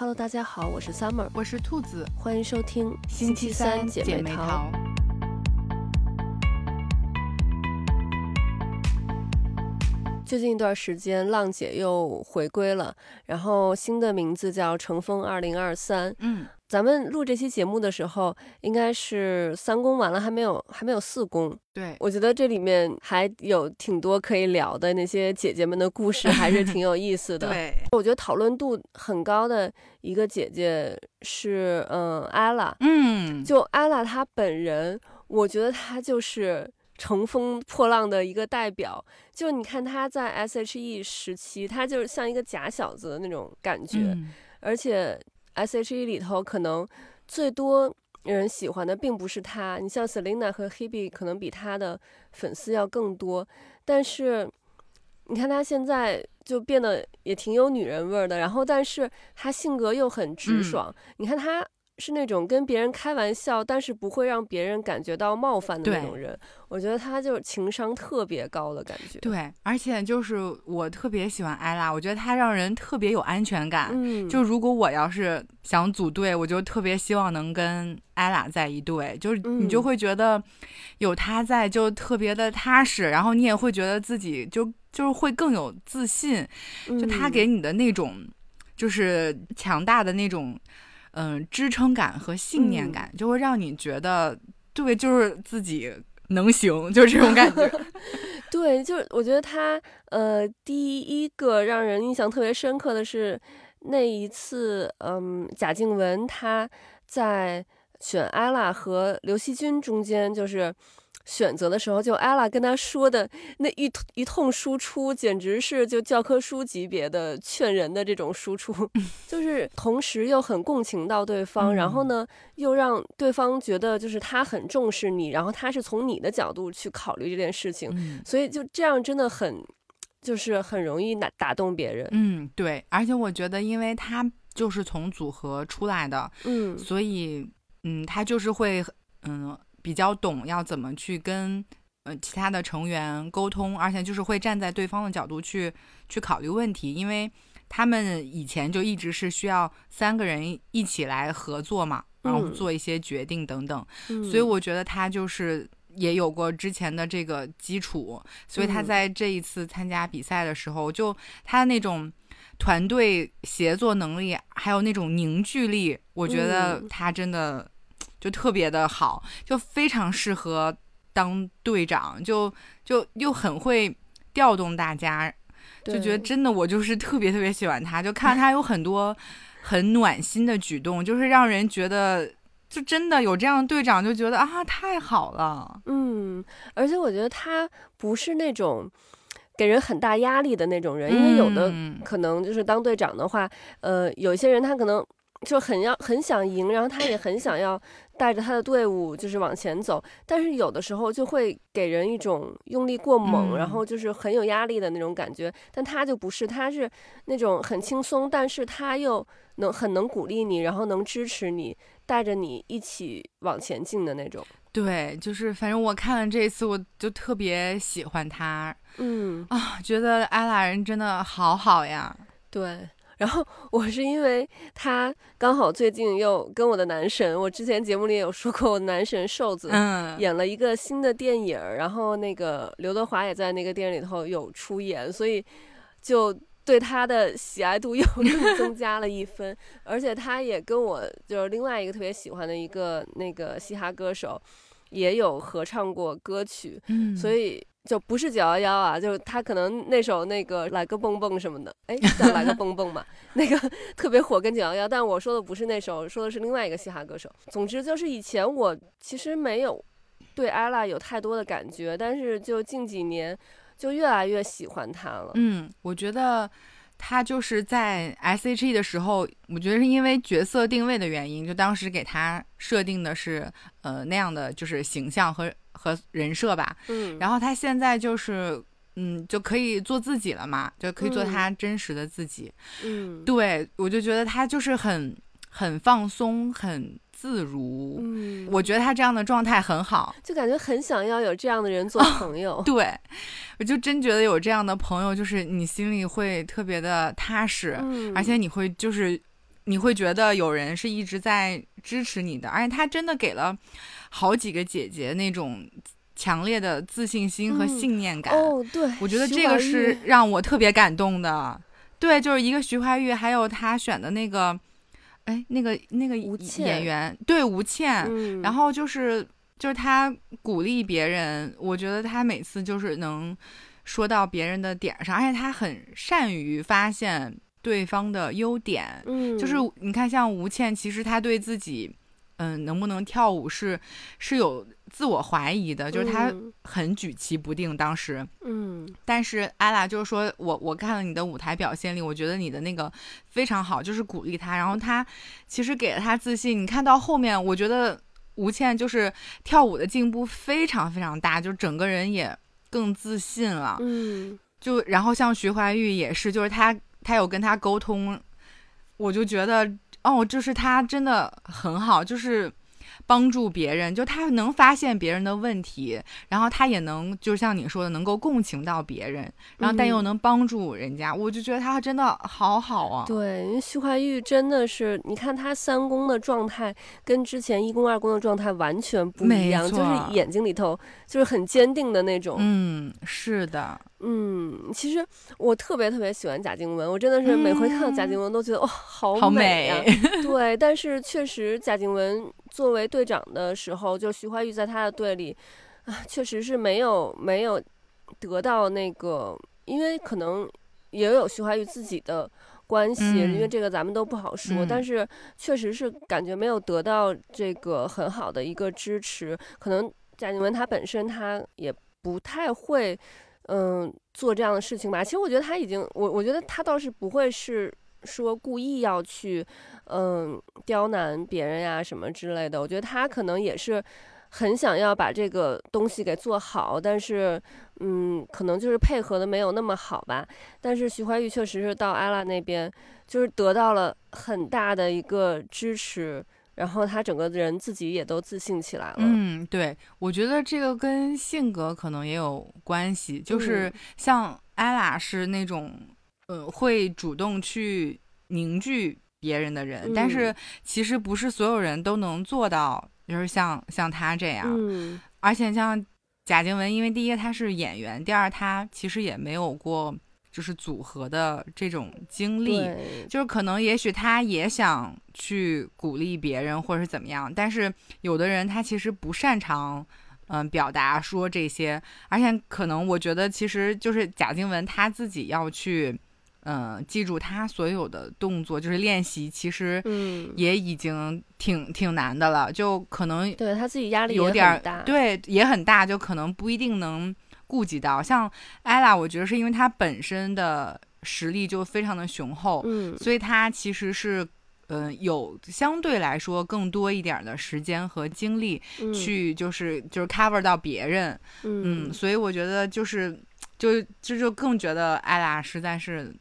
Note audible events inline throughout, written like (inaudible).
Hello，大家好，我是 Summer，我是兔子，欢迎收听星期三姐妹淘。最近一段时间，浪姐又回归了，然后新的名字叫乘风二零二三。嗯。咱们录这期节目的时候，应该是三公完了，还没有还没有四公。对，我觉得这里面还有挺多可以聊的，那些姐姐们的故事还是挺有意思的。对，我觉得讨论度很高的一个姐姐是嗯艾拉。嗯，就艾拉她本人，我觉得她就是乘风破浪的一个代表。就你看她在 S.H.E 时期，她就是像一个假小子的那种感觉，而且。S.H.E 里头可能最多人喜欢的并不是她，你像 Selina 和 Hebe 可能比她的粉丝要更多，但是你看她现在就变得也挺有女人味儿的，然后但是她性格又很直爽，你看他。是那种跟别人开玩笑，但是不会让别人感觉到冒犯的那种人。我觉得他就是情商特别高的感觉。对，而且就是我特别喜欢艾拉，我觉得她让人特别有安全感。嗯，就如果我要是想组队，我就特别希望能跟艾拉在一队，就是你就会觉得有她在就特别的踏实，然后你也会觉得自己就就是会更有自信。就他给你的那种就是强大的那种。嗯，支撑感和信念感就会让你觉得，对，就是自己能行，就是这种感觉。(laughs) 对，就是我觉得他，呃，第一个让人印象特别深刻的是那一次，嗯，贾静雯她在选艾拉和刘惜君中间，就是。选择的时候，就 ella 跟他说的那一一通输出，简直是就教科书级别的劝人的这种输出，(laughs) 就是同时又很共情到对方，然后呢，又让对方觉得就是他很重视你，然后他是从你的角度去考虑这件事情，所以就这样真的很，就是很容易打打动别人。嗯，对，而且我觉得，因为他就是从组合出来的，嗯，所以嗯，他就是会嗯。比较懂要怎么去跟呃其他的成员沟通，而且就是会站在对方的角度去去考虑问题，因为他们以前就一直是需要三个人一起来合作嘛，然后做一些决定等等，所以我觉得他就是也有过之前的这个基础，所以他在这一次参加比赛的时候，就他那种团队协作能力，还有那种凝聚力，我觉得他真的。就特别的好，就非常适合当队长，就就又很会调动大家，就觉得真的我就是特别特别喜欢他，就看他有很多很暖心的举动，就是让人觉得就真的有这样的队长，就觉得啊太好了。嗯，而且我觉得他不是那种给人很大压力的那种人，因为有的可能就是当队长的话，呃，有一些人他可能就很要很想赢，然后他也很想要。带着他的队伍就是往前走，但是有的时候就会给人一种用力过猛，然后就是很有压力的那种感觉。但他就不是，他是那种很轻松，但是他又能很能鼓励你，然后能支持你，带着你一起往前进的那种。对，就是反正我看了这一次，我就特别喜欢他。嗯啊，觉得艾拉人真的好好呀。对。然后 (laughs) 我是因为他刚好最近又跟我的男神，我之前节目里有说过，我男神瘦子演了一个新的电影，然后那个刘德华也在那个电影里头有出演，所以就对他的喜爱度又更 (laughs) 增加了一分。而且他也跟我就是另外一个特别喜欢的一个那个嘻哈歌手也有合唱过歌曲，所以。就不是九幺幺啊，就是他可能那首那个来个蹦蹦什么的，哎，(laughs) 叫来个蹦蹦嘛，那个 (laughs) 特别火，跟九幺幺。但我说的不是那首，说的是另外一个嘻哈歌手。总之就是以前我其实没有对艾拉有太多的感觉，但是就近几年就越来越喜欢他了。嗯，我觉得他就是在 S.H.E 的时候，我觉得是因为角色定位的原因，就当时给他设定的是呃那样的就是形象和。和人设吧，嗯，然后他现在就是，嗯，就可以做自己了嘛，就可以做他真实的自己，嗯，对我就觉得他就是很很放松，很自如，嗯，我觉得他这样的状态很好，就感觉很想要有这样的人做朋友，(laughs) 对，我就真觉得有这样的朋友，就是你心里会特别的踏实，而且你会就是你会觉得有人是一直在支持你的，而且他真的给了好几个姐姐那种强烈的自信心和信念感。哦，对，我觉得这个是让我特别感动的。对，就是一个徐怀钰，还有他选的那个，哎，那个那个演员，对，吴倩。然后就是就是他鼓励别人，我觉得他每次就是能说到别人的点上，而且他很善于发现。对方的优点，嗯，就是你看，像吴倩，其实她对自己，嗯，能不能跳舞是是有自我怀疑的，就是他很举棋不定。当时，嗯，但是艾拉就是说我我看了你的舞台表现力，我觉得你的那个非常好，就是鼓励他，然后他其实给了他自信。你看到后面，我觉得吴倩就是跳舞的进步非常非常大，就整个人也更自信了，嗯，就然后像徐怀钰也是，就是他。他有跟他沟通，我就觉得哦，就是他真的很好，就是。帮助别人，就他能发现别人的问题，然后他也能，就像你说的，能够共情到别人，然后但又能帮助人家，我就觉得他真的好好啊。对，因为徐怀钰真的是，你看他三公的状态跟之前一公二公的状态完全不一样，就是眼睛里头就是很坚定的那种。嗯，是的。嗯，其实我特别特别喜欢贾静雯，我真的是每回看到贾静雯都觉得哇，好美啊。(laughs) 对，但是确实贾静雯。作为队长的时候，就徐怀钰在他的队里，啊，确实是没有没有得到那个，因为可能也有徐怀钰自己的关系，因为这个咱们都不好说。但是确实是感觉没有得到这个很好的一个支持，可能贾静雯她本身她也不太会，嗯，做这样的事情吧。其实我觉得他已经，我我觉得他倒是不会是。说故意要去，嗯，刁难别人呀什么之类的，我觉得他可能也是很想要把这个东西给做好，但是，嗯，可能就是配合的没有那么好吧。但是徐怀钰确实是到阿拉那边，就是得到了很大的一个支持，然后他整个人自己也都自信起来了。嗯，对，我觉得这个跟性格可能也有关系，就是像艾拉是那种。呃，会主动去凝聚别人的人，但是其实不是所有人都能做到，就是像像他这样。嗯，而且像贾静雯，因为第一个她是演员，第二她其实也没有过就是组合的这种经历，就是可能也许他也想去鼓励别人或者是怎么样，但是有的人他其实不擅长。嗯，表达说这些，而且可能我觉得其实就是贾静雯她自己要去。嗯，记住他所有的动作，就是练习，其实也已经挺挺难的了。就可能对他自己压力有点大，对，也很大，就可能不一定能顾及到。像艾拉，我觉得是因为她本身的实力就非常的雄厚，嗯，所以她其实是嗯有相对来说更多一点的时间和精力去就是就是 cover 到别人，嗯，所以我觉得就是就就就更觉得艾拉实在是。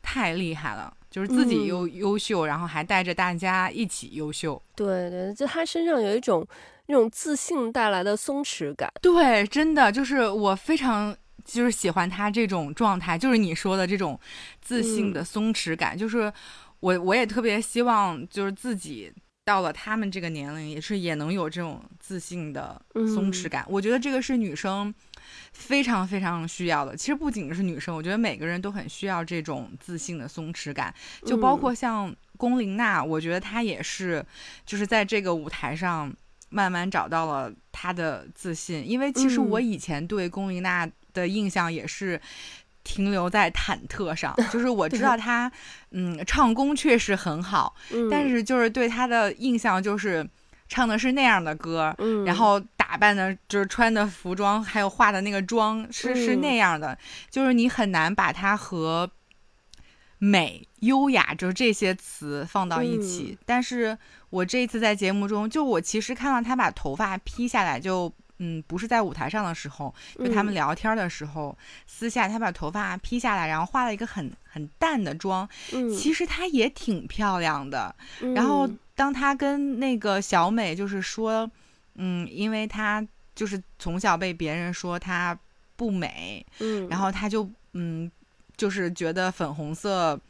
太厉害了，就是自己优优秀，然后还带着大家一起优秀。对对，就他身上有一种那种自信带来的松弛感。对，真的就是我非常就是喜欢他这种状态，就是你说的这种自信的松弛感。就是我我也特别希望，就是自己到了他们这个年龄，也是也能有这种自信的松弛感。我觉得这个是女生。非常非常需要的，其实不仅是女生，我觉得每个人都很需要这种自信的松弛感。就包括像龚琳娜，我觉得她也是，就是在这个舞台上慢慢找到了她的自信。因为其实我以前对龚琳娜的印象也是停留在忐忑上，就是我知道她，嗯，唱功确实很好，(laughs) 但是就是对她的印象就是唱的是那样的歌，然后。打扮的，就是穿的服装，还有化的那个妆，是是那样的，就是你很难把她和美、优雅，就是这些词放到一起。但是我这一次在节目中，就我其实看到他把头发披下来，就嗯，不是在舞台上的时候，就他们聊天的时候，私下他把头发披下来，然后化了一个很很淡的妆，其实她也挺漂亮的。然后当她跟那个小美就是说。嗯，因为她就是从小被别人说她不美，嗯，然后她就嗯，就是觉得粉红色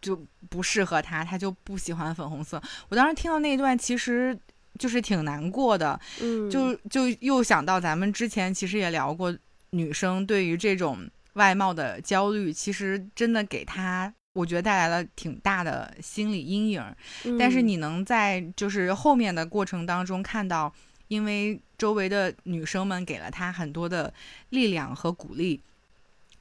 就不适合他，他就不喜欢粉红色。我当时听到那一段，其实就是挺难过的，嗯，就就又想到咱们之前其实也聊过，女生对于这种外貌的焦虑，其实真的给她，我觉得带来了挺大的心理阴影。但是你能在就是后面的过程当中看到，因为周围的女生们给了他很多的力量和鼓励，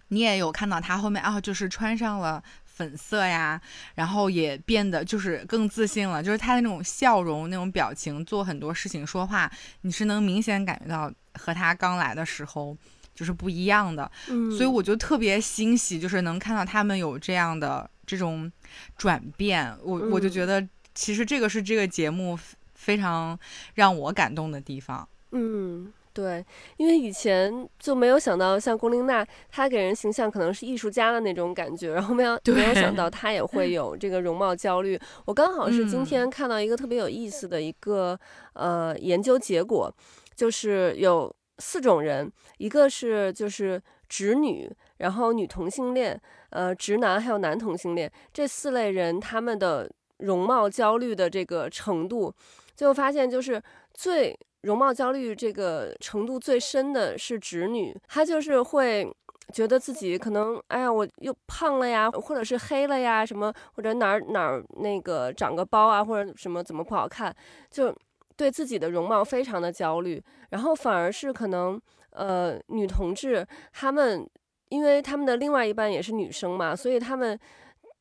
你也有看到他后面啊，就是穿上了。粉色呀，然后也变得就是更自信了，就是他的那种笑容、那种表情，做很多事情、说话，你是能明显感觉到和他刚来的时候就是不一样的。嗯，所以我就特别欣喜，就是能看到他们有这样的这种转变。我我就觉得，其实这个是这个节目非常让我感动的地方。嗯。对，因为以前就没有想到像龚琳娜，她给人形象可能是艺术家的那种感觉，然后没有没有想到她也会有这个容貌焦虑。我刚好是今天看到一个特别有意思的一个呃研究结果，就是有四种人，一个是就是直女，然后女同性恋，呃直男还有男同性恋这四类人，他们的容貌焦虑的这个程度，最后发现就是最。容貌焦虑这个程度最深的是直女，她就是会觉得自己可能，哎呀，我又胖了呀，或者是黑了呀，什么或者哪儿哪儿那个长个包啊，或者什么怎么不好看，就对自己的容貌非常的焦虑。然后反而是可能，呃，女同志她们，因为她们的另外一半也是女生嘛，所以她们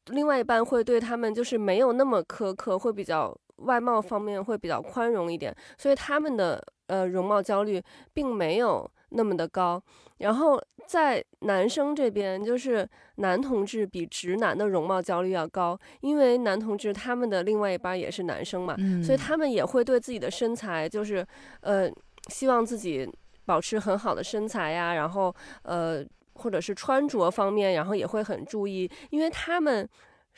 另外一半会对她们就是没有那么苛刻，会比较。外貌方面会比较宽容一点，所以他们的呃容貌焦虑并没有那么的高。然后在男生这边，就是男同志比直男的容貌焦虑要高，因为男同志他们的另外一半也是男生嘛，所以他们也会对自己的身材，就是呃希望自己保持很好的身材呀，然后呃或者是穿着方面，然后也会很注意，因为他们。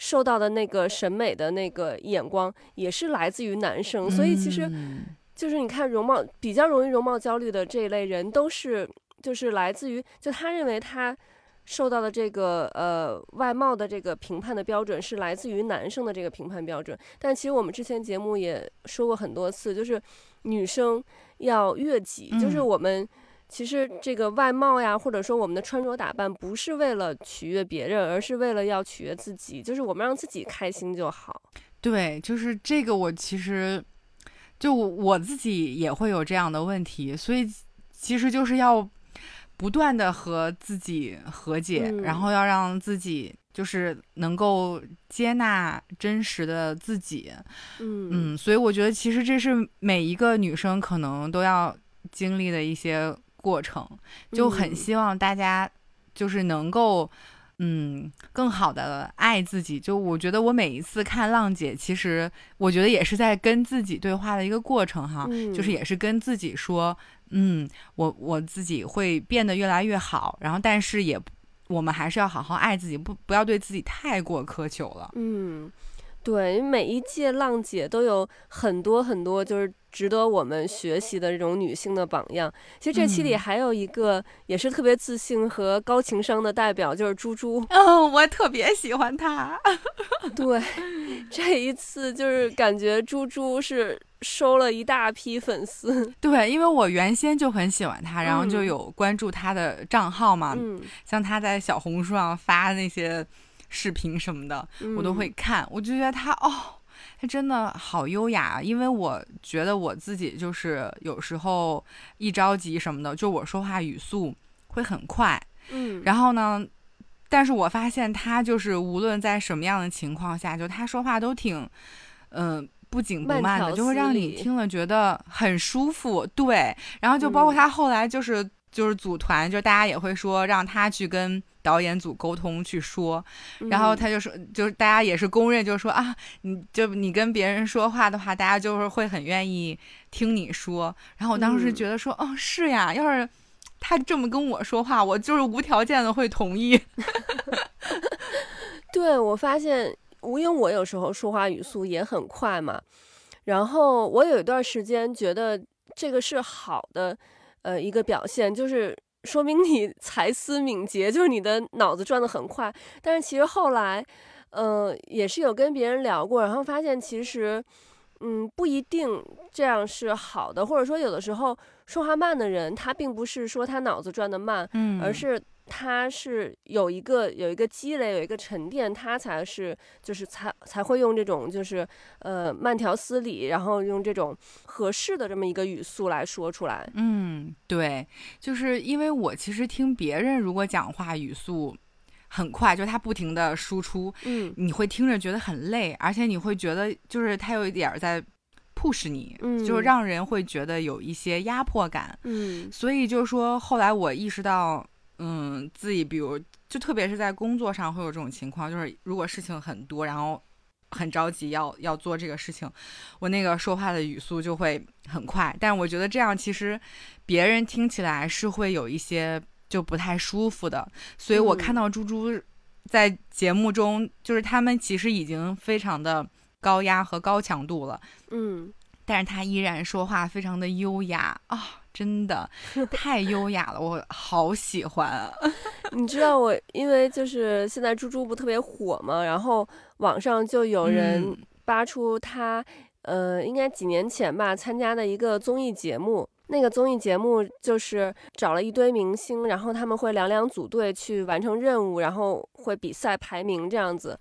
受到的那个审美的那个眼光也是来自于男生，所以其实就是你看容貌比较容易容貌焦虑的这一类人，都是就是来自于就他认为他受到的这个呃外貌的这个评判的标准是来自于男生的这个评判标准，但其实我们之前节目也说过很多次，就是女生要悦己，就是我们。其实这个外貌呀，或者说我们的穿着打扮，不是为了取悦别人，而是为了要取悦自己，就是我们让自己开心就好。对，就是这个，我其实就我自己也会有这样的问题，所以其实就是要不断的和自己和解，然后要让自己就是能够接纳真实的自己。嗯嗯，所以我觉得其实这是每一个女生可能都要经历的一些。过程就很希望大家就是能够，嗯，更好的爱自己。就我觉得我每一次看浪姐，其实我觉得也是在跟自己对话的一个过程哈，就是也是跟自己说，嗯，我我自己会变得越来越好。然后，但是也我们还是要好好爱自己，不不要对自己太过苛求了。嗯，对，每一届浪姐都有很多很多就是。值得我们学习的这种女性的榜样。其实这期里还有一个也是特别自信和高情商的代表，就是猪猪。嗯，我特别喜欢她。(laughs) 对，这一次就是感觉猪猪是收了一大批粉丝。(laughs) 对，因为我原先就很喜欢她，然后就有关注她的账号嘛。嗯。像她在小红书上发那些视频什么的，我都会看。我就觉得他哦。他真的好优雅，因为我觉得我自己就是有时候一着急什么的，就我说话语速会很快，嗯，然后呢，但是我发现他就是无论在什么样的情况下，就他说话都挺，嗯，不紧不慢的，就会让你听了觉得很舒服，对，然后就包括他后来就是就是组团，就是大家也会说让他去跟。导演组沟通去说，然后他就说，就是大家也是公认，就是说啊，你就你跟别人说话的话，大家就是会很愿意听你说。然后我当时觉得说，哦，是呀，要是他这么跟我说话，我就是无条件的会同意。(laughs) 对我发现，因为我有时候说话语速也很快嘛，然后我有一段时间觉得这个是好的，呃，一个表现就是。说明你 (laughs) 才思敏捷，就是你的脑子转得很快。但是其实后来，呃，也是有跟别人聊过，然后发现其实，嗯，不一定这样是好的，或者说有的时候说话慢的人，他并不是说他脑子转得慢，嗯，而是他是有一个有一个积累，有一个沉淀，他才是就是才才会用这种就是呃慢条斯理，然后用这种合适的这么一个语速来说出来。嗯，对，就是因为我其实听别人如果讲话语速。很快，就他不停的输出，嗯，你会听着觉得很累，而且你会觉得就是他有一点在 push 你，嗯，就是让人会觉得有一些压迫感，嗯，所以就是说后来我意识到，嗯，自己比如就特别是在工作上会有这种情况，就是如果事情很多，然后很着急要要做这个事情，我那个说话的语速就会很快，但我觉得这样其实别人听起来是会有一些。就不太舒服的，所以我看到猪猪在节目中，就是他们其实已经非常的高压和高强度了，嗯，但是他依然说话非常的优雅啊，真的 (laughs) 太优雅了，我好喜欢啊！(laughs) 你知道我，因为就是现在猪猪不特别火嘛，然后网上就有人扒出他，呃，应该几年前吧参加的一个综艺节目。那个综艺节目就是找了一堆明星，然后他们会两两组队去完成任务，然后会比赛排名这样子。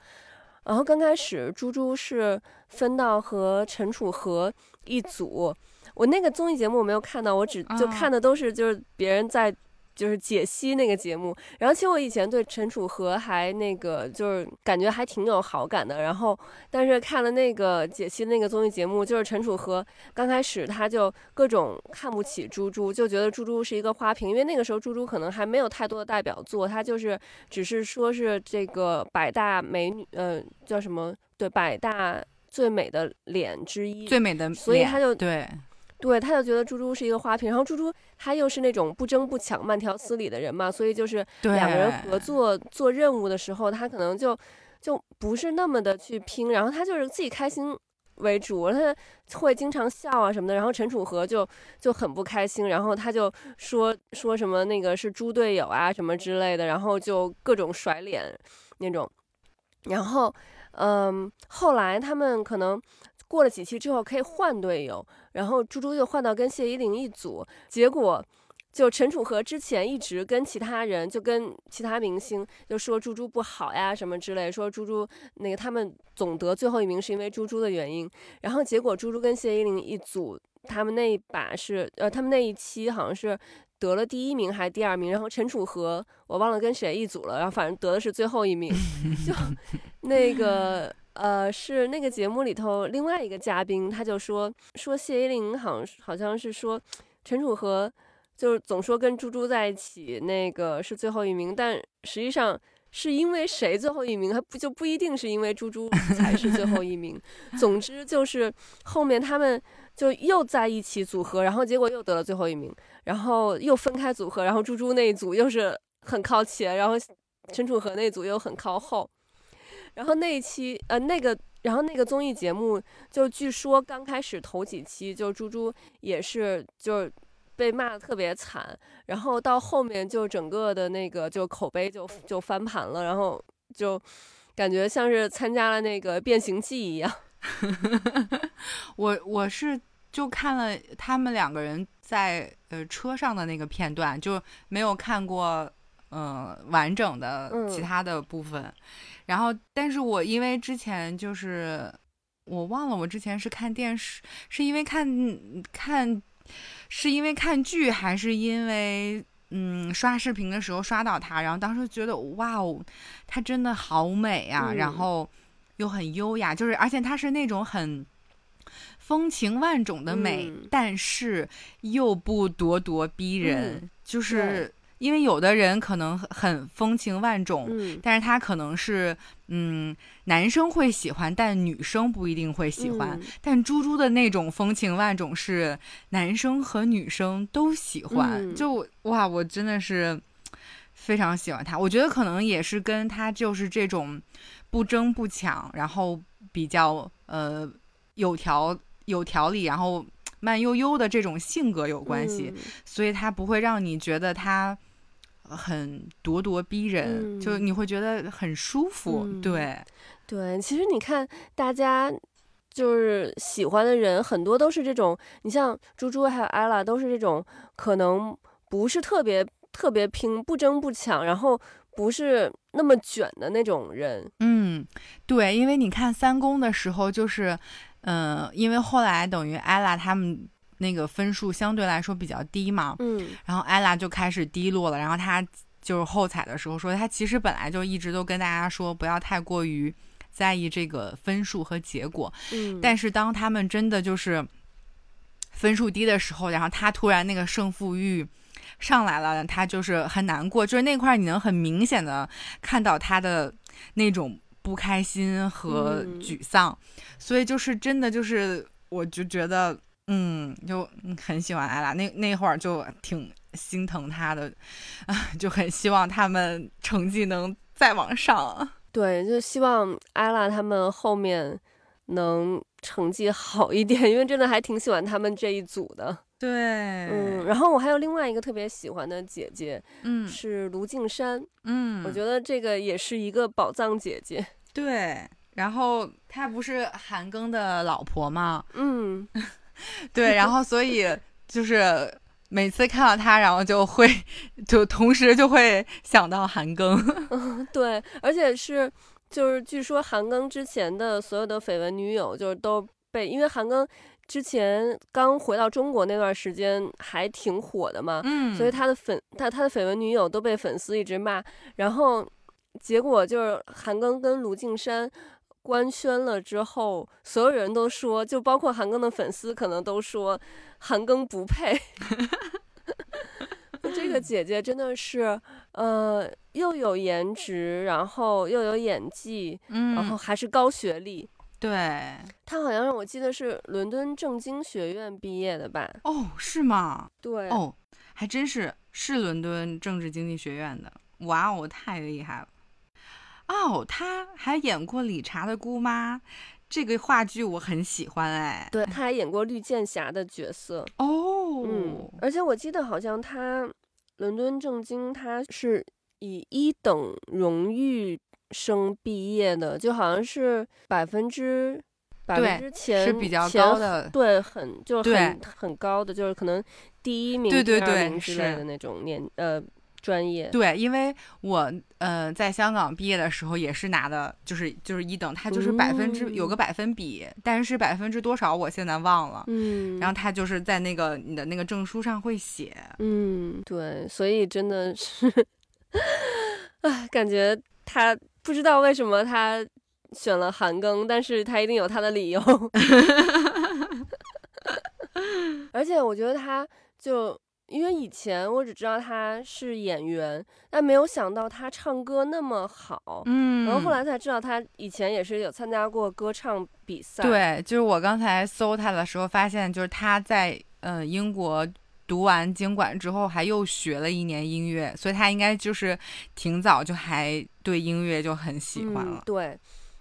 然后刚开始猪猪是分到和陈楚河一组，我那个综艺节目我没有看到，我只就看的都是就是别人在。就是解析那个节目，然后其实我以前对陈楚河还那个就是感觉还挺有好感的，然后但是看了那个解析那个综艺节目，就是陈楚河刚开始他就各种看不起猪猪，就觉得猪猪是一个花瓶，因为那个时候猪猪可能还没有太多的代表作，他就是只是说是这个百大美女，呃，叫什么？对，百大最美的脸之一，最美的，所以他就对。对，他就觉得猪猪是一个花瓶，然后猪猪他又是那种不争不抢、慢条斯理的人嘛，所以就是两个人合作做任务的时候，他可能就就不是那么的去拼，然后他就是自己开心为主，他会经常笑啊什么的。然后陈楚河就就很不开心，然后他就说说什么那个是猪队友啊什么之类的，然后就各种甩脸那种。然后嗯，后来他们可能。过了几期之后可以换队友，然后猪猪又换到跟谢依霖一组，结果就陈楚河之前一直跟其他人就跟其他明星就说猪猪不好呀什么之类，说猪猪那个他们总得最后一名是因为猪猪的原因，然后结果猪猪跟谢依霖一组，他们那一把是呃他们那一期好像是得了第一名还是第二名，然后陈楚河我忘了跟谁一组了，然后反正得的是最后一名，(laughs) 就那个。呃，是那个节目里头另外一个嘉宾，他就说说谢依霖好像好像是说陈楚河就是总说跟猪猪在一起，那个是最后一名，但实际上是因为谁最后一名，还不就不一定是因为猪猪 (laughs) 才是最后一名。总之就是后面他们就又在一起组合，然后结果又得了最后一名，然后又分开组合，然后猪猪那一组又是很靠前，然后陈楚河那组又很靠后。然后那一期，呃，那个，然后那个综艺节目，就据说刚开始头几期，就猪猪也是，就被骂的特别惨，然后到后面就整个的那个就口碑就就翻盘了，然后就感觉像是参加了那个变形记一样。(laughs) 我我是就看了他们两个人在呃车上的那个片段，就没有看过嗯完整的其他的部分。然后，但是我因为之前就是我忘了，我之前是看电视，是因为看看，是因为看剧，还是因为嗯刷视频的时候刷到她，然后当时觉得哇哦，她真的好美啊，然后又很优雅，就是而且她是那种很风情万种的美，但是又不咄咄逼人，就是。因为有的人可能很风情万种，但是他可能是，嗯，男生会喜欢，但女生不一定会喜欢。但猪猪的那种风情万种是男生和女生都喜欢，就哇，我真的是非常喜欢他。我觉得可能也是跟他就是这种不争不抢，然后比较呃有条有条理，然后慢悠悠的这种性格有关系，所以他不会让你觉得他。很咄咄逼人，就你会觉得很舒服，对，对，其实你看大家。就是喜欢的人很多都是这种，你像猪猪还有艾拉都是这种，可能不是特别特别拼，不争不抢，然后不是那么卷的那种人。嗯，对，因为你看三公的时候，就是，嗯，因为后来等于艾拉他们那个分数相对来说比较低嘛，嗯，然后艾拉就开始低落了，然后他就是后采的时候说，他其实本来就一直都跟大家说不要太过于。在意这个分数和结果，嗯，但是当他们真的就是分数低的时候，然后他突然那个胜负欲上来了，他就是很难过，就是那块你能很明显的看到他的那种不开心和沮丧，所以就是真的就是我就觉得，嗯，就很喜欢艾拉，那那会儿就挺心疼她的，啊，(laughs) 就很希望他们成绩能再往上。对，就希望艾拉他们后面能成绩好一点，因为真的还挺喜欢他们这一组的。对，嗯，然后我还有另外一个特别喜欢的姐姐，嗯，是卢靖姗，嗯，我觉得这个也是一个宝藏姐姐。对，然后她不是韩庚的老婆吗？嗯，(laughs) 对，然后所以就是。每次看到他，然后就会就同时就会想到韩庚。(laughs) 嗯，对，而且是就是据说韩庚之前的所有的绯闻女友，就是都被因为韩庚之前刚回到中国那段时间还挺火的嘛，嗯，所以他的粉他他的绯闻女友都被粉丝一直骂，然后结果就是韩庚跟卢靖姗。官宣了之后，所有人都说，就包括韩庚的粉丝，可能都说韩庚不配。(laughs) 这个姐姐真的是，呃，又有颜值，然后又有演技，嗯，然后还是高学历。对，她好像是我记得是伦敦政经学院毕业的吧？哦，是吗？对，哦，还真是是伦敦政治经济学院的。哇哦，太厉害了。哦，他还演过理查的姑妈，这个话剧我很喜欢哎。对，他还演过绿箭侠的角色哦。嗯，而且我记得好像他伦敦政经他是以一等荣誉生毕业的，就好像是百分之百分之前是比较高的，对，很就很很高的，就是可能第一名、第二名之类的那种年呃。专业对，因为我呃在香港毕业的时候也是拿的，就是就是一等，他就是百分之有个百分比，但是百分之多少我现在忘了。嗯，然后他就是在那个你的那个证书上会写。嗯，对，所以真的是，(laughs) 唉，感觉他不知道为什么他选了韩庚，但是他一定有他的理由。(laughs) 而且我觉得他就。因为以前我只知道他是演员，但没有想到他唱歌那么好。嗯，然后后来才知道他以前也是有参加过歌唱比赛。对，就是我刚才搜他的时候发现，就是他在呃英国读完经管之后，还又学了一年音乐，所以他应该就是挺早就还对音乐就很喜欢了。对，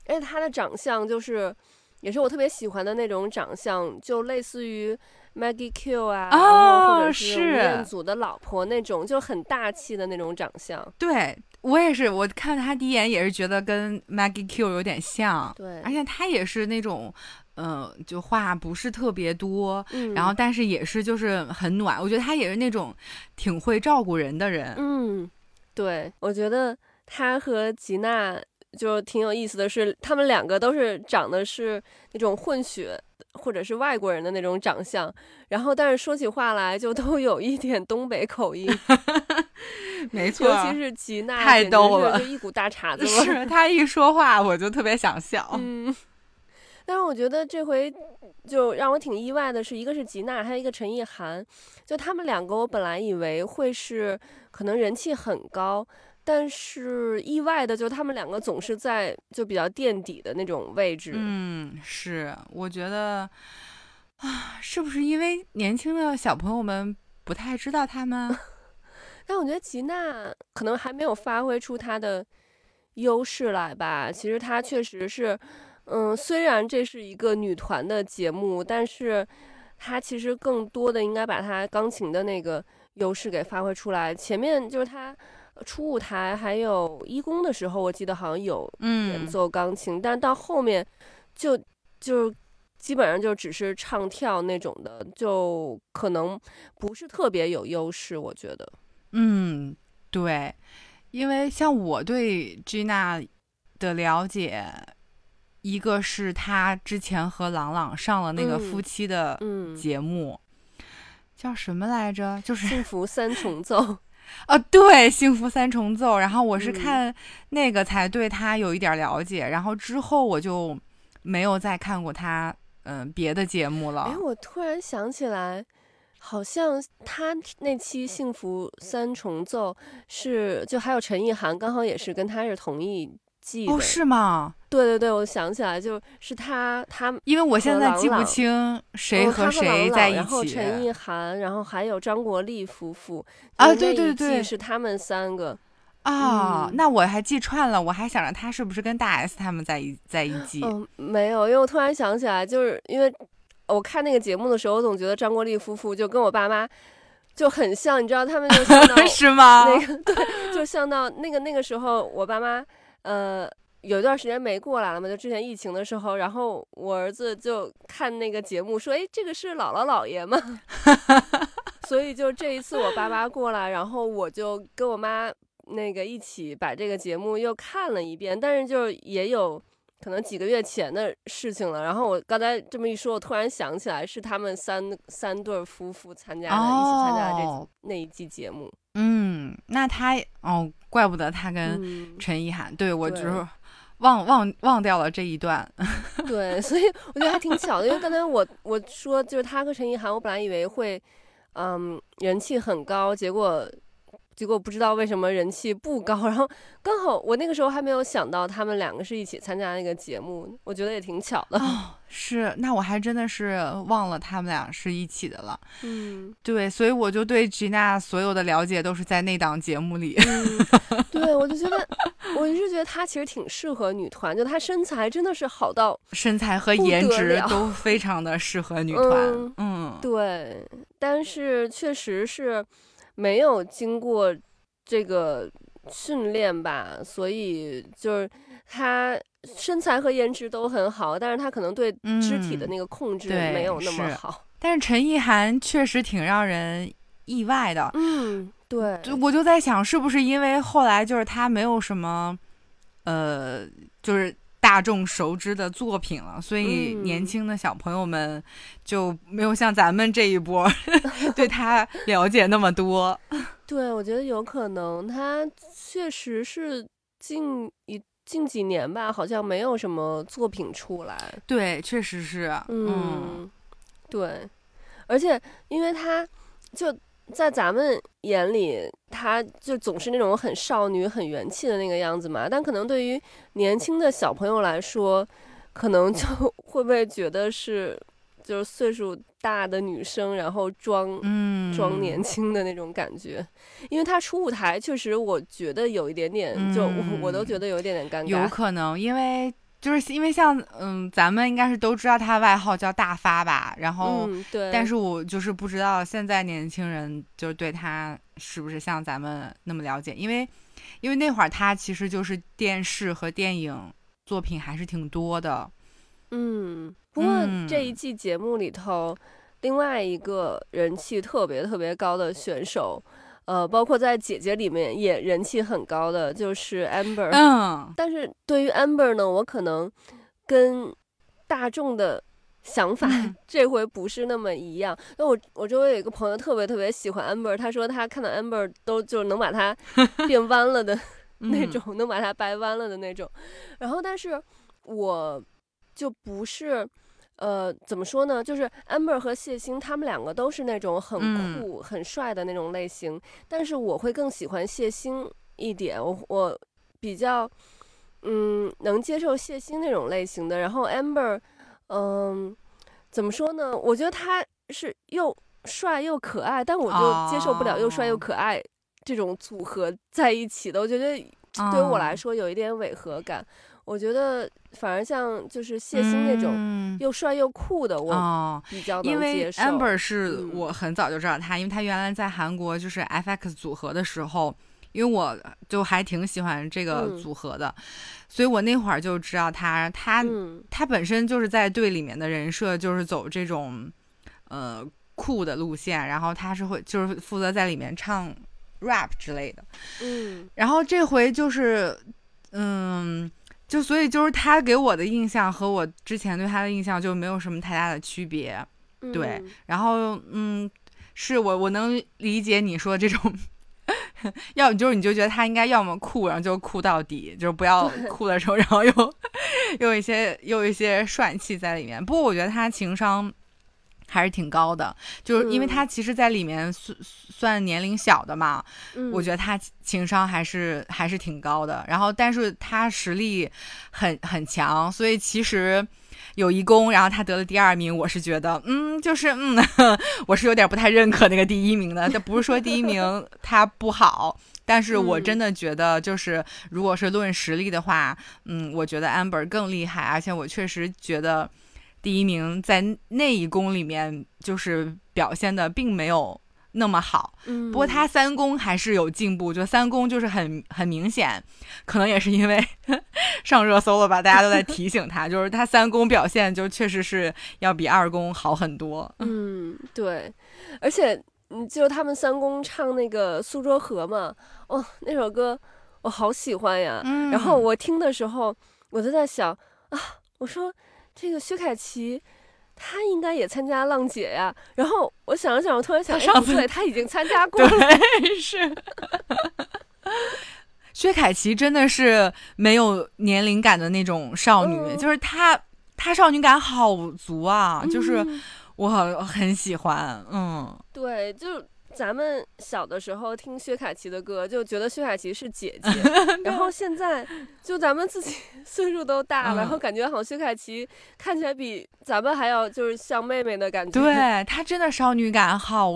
而且他的长相就是，也是我特别喜欢的那种长相，就类似于。Maggie Q 啊，或者是吴彦祖的老婆那种，就很大气的那种长相。对我也是，我看他第一眼也是觉得跟 Maggie Q 有点像。对，而且他也是那种，嗯，就话不是特别多，嗯，然后但是也是就是很暖。我觉得他也是那种挺会照顾人的人。嗯，对，我觉得他和吉娜就挺有意思的是，他们两个都是长得是那种混血。或者是外国人的那种长相，然后但是说起话来就都有一点东北口音，(laughs) 没错，尤其是吉娜，太逗了，就一股大碴子味。是他一说话我就特别想笑。嗯，但是我觉得这回就让我挺意外的是，一个是吉娜，还有一个陈意涵，就他们两个，我本来以为会是可能人气很高。但是意外的，就他们两个总是在就比较垫底的那种位置。嗯，是，我觉得啊，是不是因为年轻的小朋友们不太知道他们？(laughs) 但我觉得吉娜可能还没有发挥出她的优势来吧。其实她确实是，嗯，虽然这是一个女团的节目，但是她其实更多的应该把她钢琴的那个优势给发挥出来。前面就是她。初舞台还有一公的时候，我记得好像有演奏钢琴，但到后面就就基本上就只是唱跳那种的，就可能不是特别有优势，我觉得。嗯，对，因为像我对 Gina 的了解，一个是她之前和朗朗上了那个夫妻的节目，叫什么来着？就是《幸福三重奏》啊，对，《幸福三重奏》。然后我是看那个才对他有一点了解，然后之后我就没有再看过他嗯别的节目了。哎，我突然想起来。好像他那期《幸福三重奏》是就还有陈意涵，刚好也是跟他是同一哦，是吗？对对对，我想起来，就是他他，因为我现在记不清谁和谁在一起。然后陈意涵，然后还有张国立夫妇啊，对对对，是他们三个啊。那我还记串了，我还想着他是不是跟大 S 他们在一在一季？嗯，没有，因为我突然想起来，就是因为。我看那个节目的时候，我总觉得张国立夫妇就跟我爸妈就很像，你知道，他们就像到 (laughs) 是吗？那个 (laughs) 对，就像到那个那个时候，我爸妈呃有一段时间没过来了嘛，就之前疫情的时候，然后我儿子就看那个节目说：“哎，这个是姥姥姥爷吗？” (laughs) 所以就这一次我爸妈过来，然后我就跟我妈那个一起把这个节目又看了一遍，但是就也有。可能几个月前的事情了。然后我刚才这么一说，我突然想起来是他们三三对夫妇参加的，一起参加的这那一季节目。嗯，那他哦，怪不得他跟陈意涵，对我就是忘忘忘掉了这一段。(laughs) 对，所以我觉得还挺巧的，因为刚才我我说就是他和陈意涵，我本来以为会嗯人气很高，结果。结果不知道为什么人气不高，然后刚好我那个时候还没有想到他们两个是一起参加那个节目，我觉得也挺巧的。哦，是，那我还真的是忘了他们俩是一起的了。嗯，对，所以我就对吉娜所有的了解都是在那档节目里。(laughs) 对，我就觉得，我一直觉得她其实挺适合女团，就她身材真的是好到身材和颜值都非常的适合女团。嗯，对，但是确实是。没有经过这个训练吧，所以就是他身材和颜值都很好，但是他可能对肢体的那个控制没有那么好。但是陈意涵确实挺让人意外的。嗯，对，我就在想，是不是因为后来就是他没有什么，呃，就是。大众熟知的作品了，所以年轻的小朋友们就没有像咱们这一波 (laughs) 对他了解那么多。对，我觉得有可能，他确实是近一近几年吧，好像没有什么作品出来。对，确实是。嗯，对，而且因为他就。在咱们眼里，她就总是那种很少女、很元气的那个样子嘛。但可能对于年轻的小朋友来说，可能就 (laughs) 会不会觉得是就是岁数大的女生，然后装装年轻的那种感觉。因为她出舞台，确实我觉得有一点点，就我都觉得有一点点尴尬。有可能，因为。就是因为像嗯，咱们应该是都知道他外号叫大发吧，然后，对，但是我就是不知道现在年轻人就是对他是不是像咱们那么了解，因为，因为那会儿他其实就是电视和电影作品还是挺多的，嗯，不过这一季节目里头，另外一个人气特别特别高的选手。呃，包括在姐姐里面也人气很高的就是 Amber，嗯，但是对于 Amber 呢，我可能跟大众的想法 (laughs) 这回不是那么一样。那我我周围有一个朋友特别特别喜欢 Amber，他说他看到 Amber 都就能把它 (laughs) 变弯了的那种，能把它掰弯了的那种。然后，但是我就不是。呃，怎么说呢？就是 Amber 和谢欣，他们两个都是那种很酷、很帅的那种类型。但是我会更喜欢谢欣一点，我我比较嗯能接受谢欣那种类型的。然后 Amber，嗯，怎么说呢？我觉得他是又帅又可爱，但我就接受不了又帅又可爱这种组合在一起的。我觉得对于我来说有一点违和感。我觉得反而像就是谢欣那种又帅又酷的，我比较能接受。因为 Amber 是我很早就知道他，因为他原来在韩国就是 FX 组合的时候因为我就还挺喜欢这个组合的，所以我那会儿就知道他，他他本身就是在队里面的人设就是走这种呃酷的路线，然后他是会就是负责在里面唱 rap 之类的，嗯，然后这回就是嗯，就所以就是他给我的印象和我之前对他的印象就没有什么太大的区别，对，然后嗯，是我我能理解你说这种。(laughs) 要就是你就觉得他应该要么酷，然后就酷到底，就是不要酷的时候，然后又 (laughs) 又一些又一些帅气在里面。不过我觉得他情商还是挺高的，就是因为他其实在里面算算年龄小的嘛，我觉得他情商还是还是挺高的。然后但是他实力很很强，所以其实。有一公，然后他得了第二名，我是觉得，嗯，就是嗯，(laughs) 我是有点不太认可那个第一名的。这不是说第一名 (laughs) 他不好，但是我真的觉得，就是如果是论实力的话，嗯，我觉得 Amber 更厉害，而且我确实觉得第一名在那一宫里面就是表现的并没有。那么好，嗯，不过他三宫还是有进步，就三宫就是很很明显，可能也是因为 (laughs) 上热搜了吧，大家都在提醒他，(laughs) 就是他三宫表现就确实是要比二宫好很多。嗯，对，而且嗯，就他们三宫唱那个《苏州河》嘛，哦，那首歌我好喜欢呀。然后我听的时候，我就在想啊，我说这个薛凯琪。他应该也参加浪姐呀，然后我想了想，我突然想，上次他已经参加 (laughs) 过了。对，是。薛凯琪真的是没有年龄感的那种少女，就是她，她少女感好足啊，就是我很喜欢，嗯，对，就。咱们小的时候听薛凯琪的歌，就觉得薛凯琪是姐姐，(laughs) 然后现在就咱们自己 (laughs) 岁数都大了，然后感觉好像薛凯琪看起来比咱们还要就是像妹妹的感觉。对她真的少女感好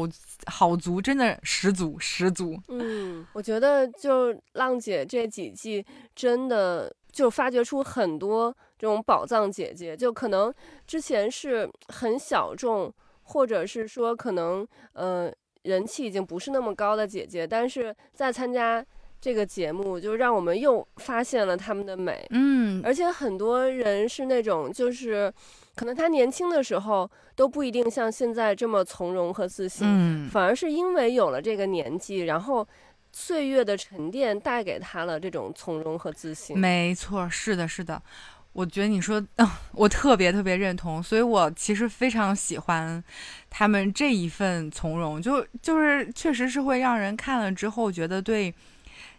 好足，真的十足十足。嗯，我觉得就浪姐这几季真的就发掘出很多这种宝藏姐姐，就可能之前是很小众，或者是说可能呃。人气已经不是那么高的姐姐，但是在参加这个节目，就让我们又发现了她们的美。嗯，而且很多人是那种，就是可能她年轻的时候都不一定像现在这么从容和自信，嗯，反而是因为有了这个年纪，然后岁月的沉淀带给她了这种从容和自信。没错，是的，是的。我觉得你说，嗯，(laughs) 我特别特别认同，所以我其实非常喜欢他们这一份从容，就就是确实是会让人看了之后觉得对，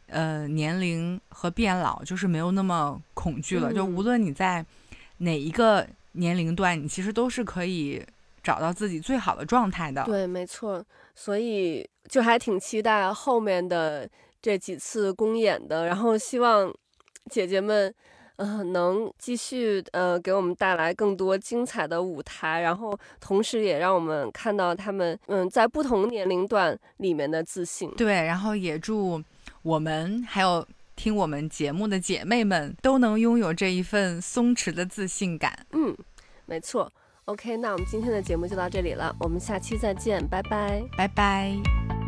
呃，年龄和变老就是没有那么恐惧了。就无论你在哪一个年龄段，你其实都是可以找到自己最好的状态的。对，没错。所以就还挺期待后面的这几次公演的，然后希望姐姐们。嗯，能继续呃给我们带来更多精彩的舞台，然后同时也让我们看到他们嗯在不同年龄段里面的自信。对，然后也祝我们还有听我们节目的姐妹们都能拥有这一份松弛的自信感。嗯，没错。OK，那我们今天的节目就到这里了，我们下期再见，拜拜，拜拜。